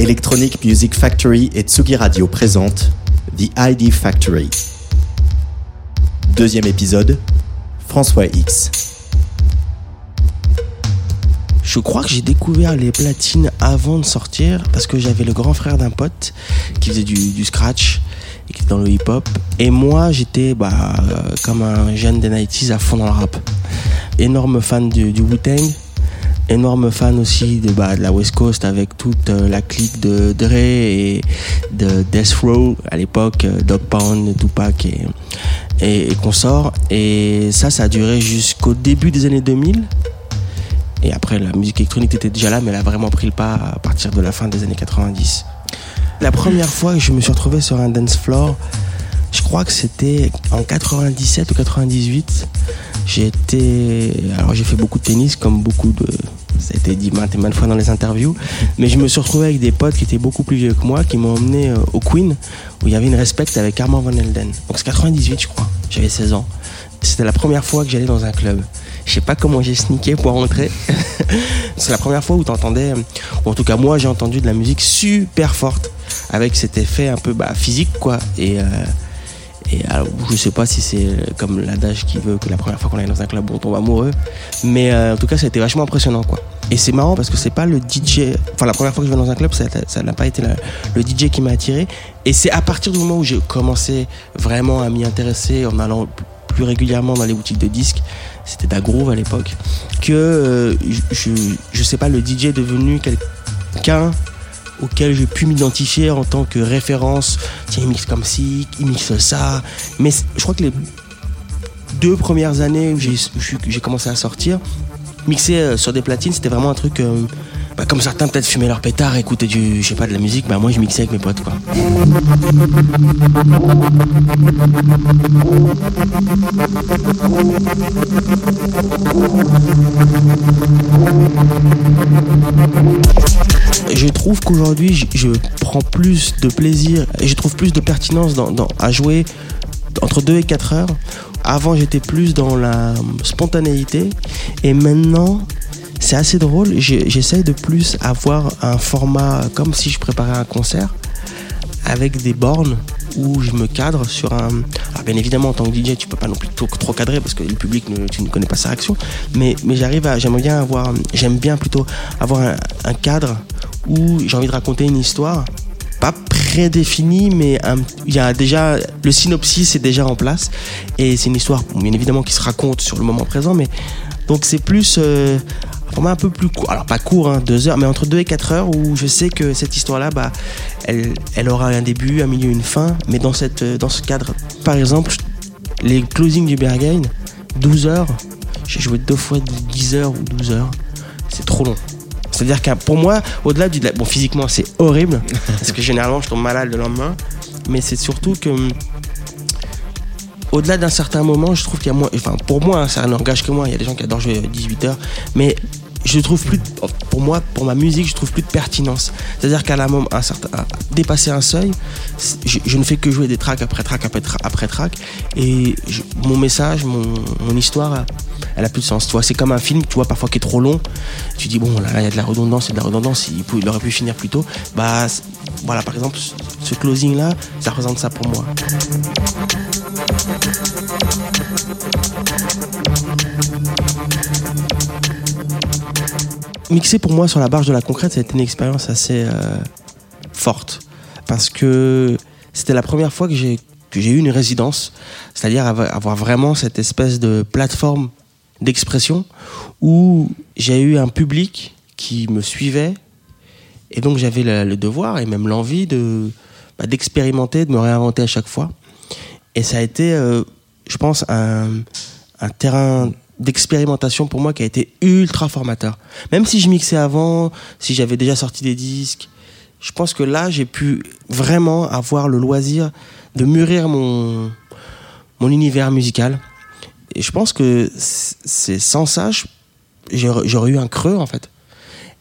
Electronic Music Factory et Tsugi Radio présentent The ID Factory. Deuxième épisode, François X. Je crois que j'ai découvert les platines avant de sortir parce que j'avais le grand frère d'un pote qui faisait du, scratch et qui était dans le hip-hop. Et moi, j'étais bah, euh, comme un jeune des 90s à fond dans le rap. Énorme fan du, du Wu-Tang, énorme fan aussi de, bah, de la West Coast avec toute euh, la clique de Dre et de Death Row à l'époque, euh, Dog Pound, Tupac et, et, et consorts. Et ça, ça a duré jusqu'au début des années 2000. Et après, la musique électronique était déjà là, mais elle a vraiment pris le pas à partir de la fin des années 90. La première fois que je me suis retrouvé sur un dance floor, je crois que c'était en 97 ou 98. J'ai été, alors j'ai fait beaucoup de tennis, comme beaucoup de, ça a été dit maintes et maintes fois dans les interviews, mais je me suis retrouvé avec des potes qui étaient beaucoup plus vieux que moi, qui m'ont emmené euh, au Queen, où il y avait une respect avec Armand Van Elden. Donc c'est 98, je crois. J'avais 16 ans. C'était la première fois que j'allais dans un club. Je sais pas comment j'ai sneaké pour rentrer. c'est la première fois où t'entendais, ou en tout cas moi j'ai entendu de la musique super forte, avec cet effet un peu bah, physique quoi. Et, euh, et alors, je sais pas si c'est comme l'adage qui veut que la première fois qu'on est dans un club on tombe amoureux, mais euh, en tout cas ça a été vachement impressionnant quoi. Et c'est marrant parce que c'est pas le DJ, enfin la première fois que je vais dans un club, ça n'a pas été le DJ qui m'a attiré. Et c'est à partir du moment où j'ai commencé vraiment à m'y intéresser en allant plus régulièrement dans les boutiques de disques, c'était Dagroove à l'époque, que euh, je, je sais pas, le DJ est devenu quelqu'un auquel j'ai pu m'identifier en tant que référence. Tiens, il mixe comme ci, il mixe ça. Mais je crois que les deux premières années où j'ai commencé à sortir, mixer euh, sur des platines, c'était vraiment un truc. Euh, bah, comme certains peut-être fumer leur pétard, écouter du, je sais pas, de la musique, bah moi je mixais avec mes potes quoi. Je trouve qu'aujourd'hui je, prends plus de plaisir et je trouve plus de pertinence à jouer entre 2 et 4 heures. Avant j'étais plus dans la spontanéité et maintenant c'est assez drôle. J'essaye de plus avoir un format comme si je préparais un concert avec des bornes où je me cadre sur un. Alors bien évidemment, en tant que DJ, tu peux pas non plus trop, cadrer parce que le public, ne, tu ne connais pas sa réaction. Mais, j'arrive à. J'aimerais bien avoir. J'aime bien plutôt avoir un cadre où j'ai envie de raconter une histoire. Pas prédéfinie, mais il y a déjà. Le synopsis est déjà en place. Et c'est une histoire, bien évidemment, qui se raconte sur le moment présent. Mais donc c'est plus. Euh, format un peu plus court. Alors pas court, hein, deux heures, mais entre deux et quatre heures où je sais que cette histoire-là, bah, elle, aura un début, un milieu, une fin. Mais dans, cette, dans ce cadre, par exemple, les closings du Berghain, 12 heures, j'ai joué deux fois 10 heures ou 12 heures. C'est trop long. C'est-à-dire que pour moi, au-delà du. Bon, physiquement, c'est horrible, parce que généralement, je tombe malade le lendemain. Mais c'est surtout que au-delà d'un certain moment, je trouve qu'il y a moins. Enfin, pour moi, hein, ça n'engage que moi. Il y a des gens qui adorent jouer 18 heures. Mais je trouve plus, pour moi, pour ma musique, je trouve plus de pertinence. C'est-à-dire qu'à un moment, un certain, dépasser un seuil, je, ne fais que jouer des tracks après track après, track après track, et mon message, mon, mon, histoire, elle a plus de sens. Tu vois, c'est comme un film, tu vois, parfois qui est trop long. Tu dis bon, là, il y a de la redondance, a de la redondance. Il, il aurait pu finir plus tôt. Bah, voilà, par exemple, ce closing là, ça représente ça pour moi. mixer pour moi sur la barge de la concrète, ça a été une expérience assez euh, forte. Parce que c'était la première fois que j'ai, que j'ai eu une résidence, c'est-à-dire avoir vraiment cette espèce de plateforme d'expression où j'ai eu un public qui me suivait et donc j'avais le, devoir et même l'envie de, bah, d'expérimenter, de me réinventer à chaque fois. Et ça a été, euh, je pense, un, terrain d'expérimentation pour moi qui a été ultra formateur. Même si je mixais avant, si j'avais déjà sorti des disques, je pense que là, j'ai pu vraiment avoir le loisir de mûrir mon, mon univers musical. Et je pense que c'est sans ça, j'aurais eu un creux en fait.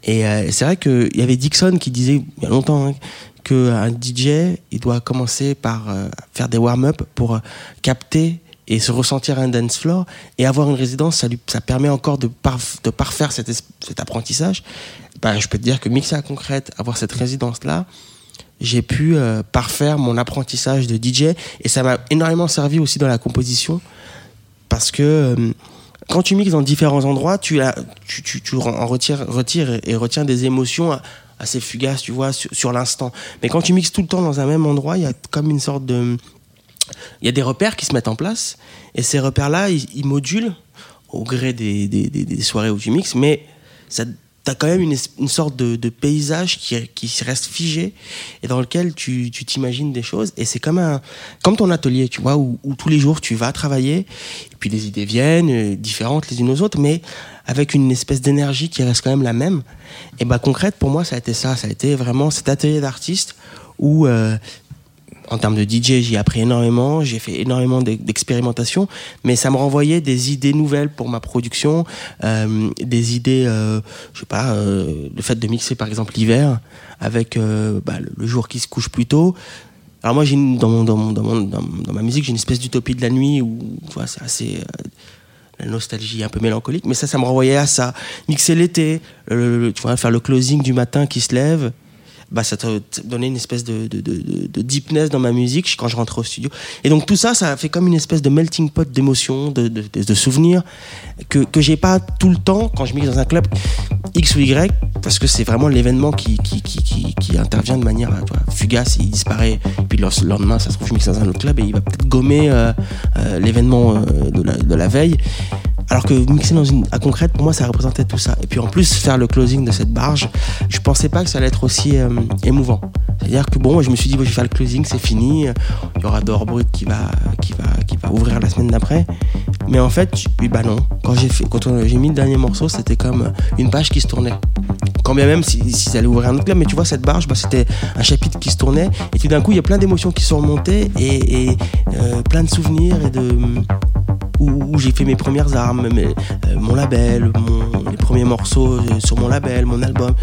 Et euh, c'est vrai qu'il y avait Dixon qui disait il y a longtemps hein, qu'un DJ, il doit commencer par euh, faire des warm-up pour euh, capter et se ressentir un dance floor et avoir une résidence, ça, lui, ça permet encore de, de parfaire cet, apprentissage. bah, je peux te dire que mixer à concrète, avoir cette résidence-là, j'ai pu euh, parfaire mon apprentissage de DJ et ça m'a énormément servi aussi dans la composition parce que euh, quand tu mixes dans différents endroits, tu, en retires, et retiens des émotions assez fugaces, tu vois, sur, l'instant. Mais quand tu mixes tout le temps dans un même endroit, il y a comme une sorte de... Il y a des repères qui se mettent en place et ces repères-là, ils, modulent au gré des, des, des, soirées où tu mixes, mais ça quand même une, une sorte de, de, paysage qui, qui reste figé et dans lequel tu t'imagines des choses. Et c'est comme, un, comme ton atelier, tu vois, où, où, tous les jours tu vas travailler et puis les idées viennent, euh, différentes les unes aux autres, mais avec une espèce d'énergie qui reste quand même la même. Et bah concrète, pour moi, ça a été ça. Ça a été vraiment cet atelier d'artiste où euh, en termes de DJ, j'ai appris énormément, j'ai fait énormément d'expérimentation, mais ça me renvoyait des idées nouvelles pour ma production, euh, des idées, euh, je sais pas, euh, le fait de mixer par exemple l'hiver avec euh, bah, le jour qui se couche plus tôt. Alors moi, j'ai dans, ma musique, j'ai une espèce d'utopie de la nuit où c'est assez la nostalgie un peu mélancolique, mais ça, ça me renvoyait à ça. Mixer l'été, tu vois, faire le closing du matin qui se lève, bah, ça te donnait une espèce de, de, de, de, deepness dans ma musique quand je rentrais au studio. Et donc tout ça, ça fait comme une espèce de melting pot d'émotions, de, souvenirs que, que j'ai pas tout le temps quand je mixe dans un club X ou Y, parce que c'est vraiment l'événement qui, qui, qui, qui, intervient de manière tu vois, fugace, il disparaît, puis le lendemain, ça se trouve, je mixe dans un autre club et il va peut-être gommer euh, euh, l'événement euh, de, la, de la veille. Alors que mixer dans une à concrète, pour moi, ça représentait tout ça. Et puis en plus, faire le closing de cette barge, je pensais pas que ça allait être aussi euh, émouvant. C'est-à-dire que bon, je me suis dit, bon, je vais faire le closing, c'est fini. Il y aura Dehors Brut qui va, qui va, qui va ouvrir la semaine d'après. Mais en fait, bah non. Quand j'ai fait, quand j'ai mis le dernier morceau, c'était comme une page qui se tournait. Quand bien même si, si ça allait ouvrir un autre club, mais tu vois, cette barge, bah, c'était un chapitre qui se tournait. Et tout d'un coup, il y a plein d'émotions qui sont remontées et, euh, plein de souvenirs et de j'ai fait mes premières armes, euh, mon label, mon, les premiers morceaux euh, sur mon label, mon album.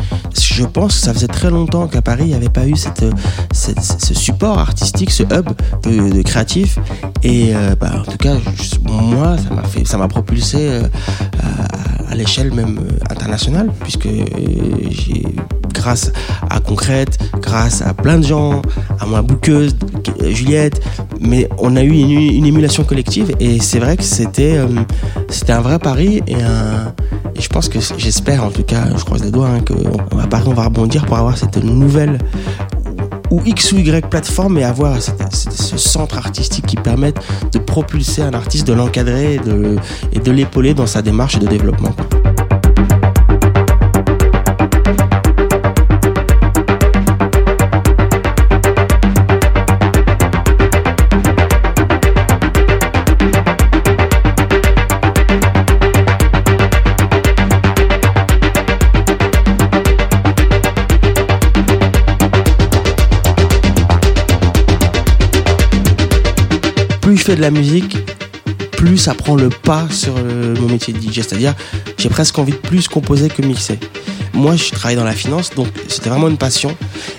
Je pense que ça faisait très longtemps qu'à Paris, il n'y avait pas eu cette, ce support artistique, ce hub de, créatif. Et euh, bah, en tout cas, moi, ça m'a m'a propulsé à, l'échelle même internationale, puisque grâce à Concrète, grâce à plein de gens, à moi bouqueuse, Juliette, mais on a eu une, émulation collective et c'est vrai que c'était euh, un vrai pari et, je pense que j'espère en tout cas, je croise les doigts, hein, qu'on va, on va rebondir pour avoir cette nouvelle ou X ou Y plateforme et avoir ce centre artistique qui permette de propulser un artiste, de l'encadrer de, et de l'épauler dans sa démarche de développement. De la musique, plus ça prend le pas sur mon métier de DJ. C'est-à-dire, j'ai presque envie de plus composer que mixer. Moi, je travaille dans la finance, donc c'était vraiment une passion.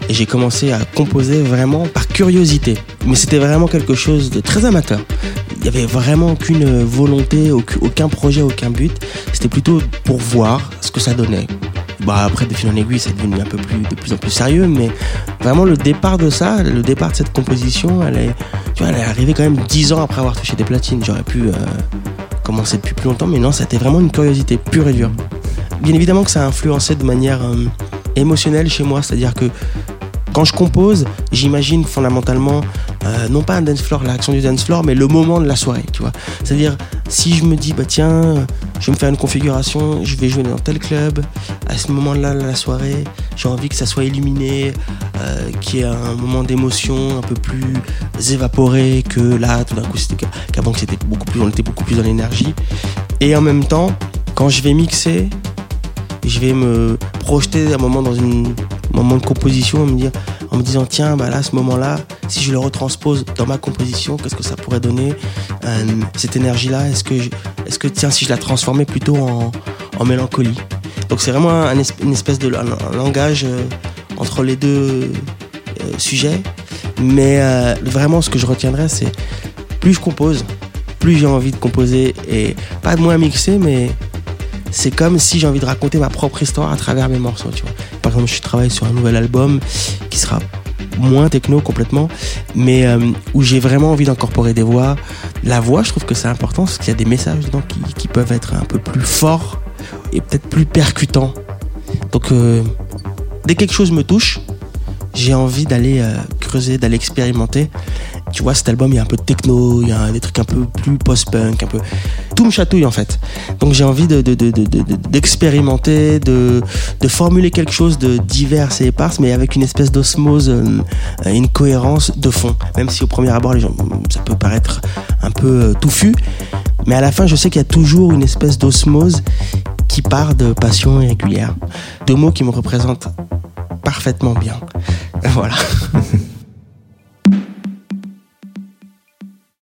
Et j'ai commencé à composer vraiment par curiosité. Mais c'était vraiment quelque chose de très amateur. Il n'y avait vraiment aucune volonté, aucun projet, aucun but. C'était plutôt pour voir ce que ça donnait. Bah après, de fil en aiguille, c'est devenu un peu plus, de plus en plus sérieux, mais vraiment le départ de ça, le départ de cette composition, elle est, tu vois, elle est arrivée quand même dix ans après avoir touché des platines. J'aurais pu euh, commencer depuis plus longtemps, mais non, c'était vraiment une curiosité pure et dure. Bien évidemment que ça a influencé de manière euh, émotionnelle chez moi, c'est-à-dire que quand je compose, j'imagine fondamentalement euh, non pas un dance floor, l'action du dance floor, mais le moment de la soirée. C'est-à-dire si je me dis bah tiens, je vais me faire une configuration, je vais jouer dans tel club, à ce moment-là la soirée, j'ai envie que ça soit illuminé, euh, qu'il y ait un moment d'émotion un peu plus évaporé que là, tout d'un coup, c'était qu'avant que c'était beaucoup plus, on était beaucoup plus dans l'énergie. Et en même temps, quand je vais mixer, je vais me projeter un moment dans un moment de composition et me dire, en me disant tiens bah là à ce moment là si je le retranspose dans ma composition qu'est-ce que ça pourrait donner euh, cette énergie là est-ce que est-ce que tiens si je la transformais plutôt en, mélancolie? Donc c'est vraiment un, une espèce de langage euh, entre les deux euh, sujets mais vraiment ce que je retiendrai c'est plus je compose plus j'ai envie de composer et pas de moins mixer mais c'est comme si j'ai envie de raconter ma propre histoire à travers mes morceaux, tu vois. Je travaille sur un nouvel album qui sera moins techno complètement, mais euh, où j'ai vraiment envie d'incorporer des voix. La voix, je trouve que c'est important parce qu'il y a des messages dedans qui, qui, peuvent être un peu plus forts et peut-être plus percutants. Donc, euh, dès que quelque chose me touche, j'ai envie d'aller euh, creuser, d'aller expérimenter. Tu vois, cet album, il y a un peu de techno, il y a des trucs un peu plus post-punk, un peu. Tout me chatouille en fait. Donc j'ai envie d'expérimenter, de, formuler quelque chose de divers et éparse, mais avec une espèce d'osmose, euh, une cohérence de fond. Même si au premier abord, les gens, ça peut paraître un peu euh, touffu, mais à la fin, je sais qu'il y a toujours une espèce d'osmose qui part de passion irrégulière. Deux mots qui me représentent parfaitement bien. Voilà.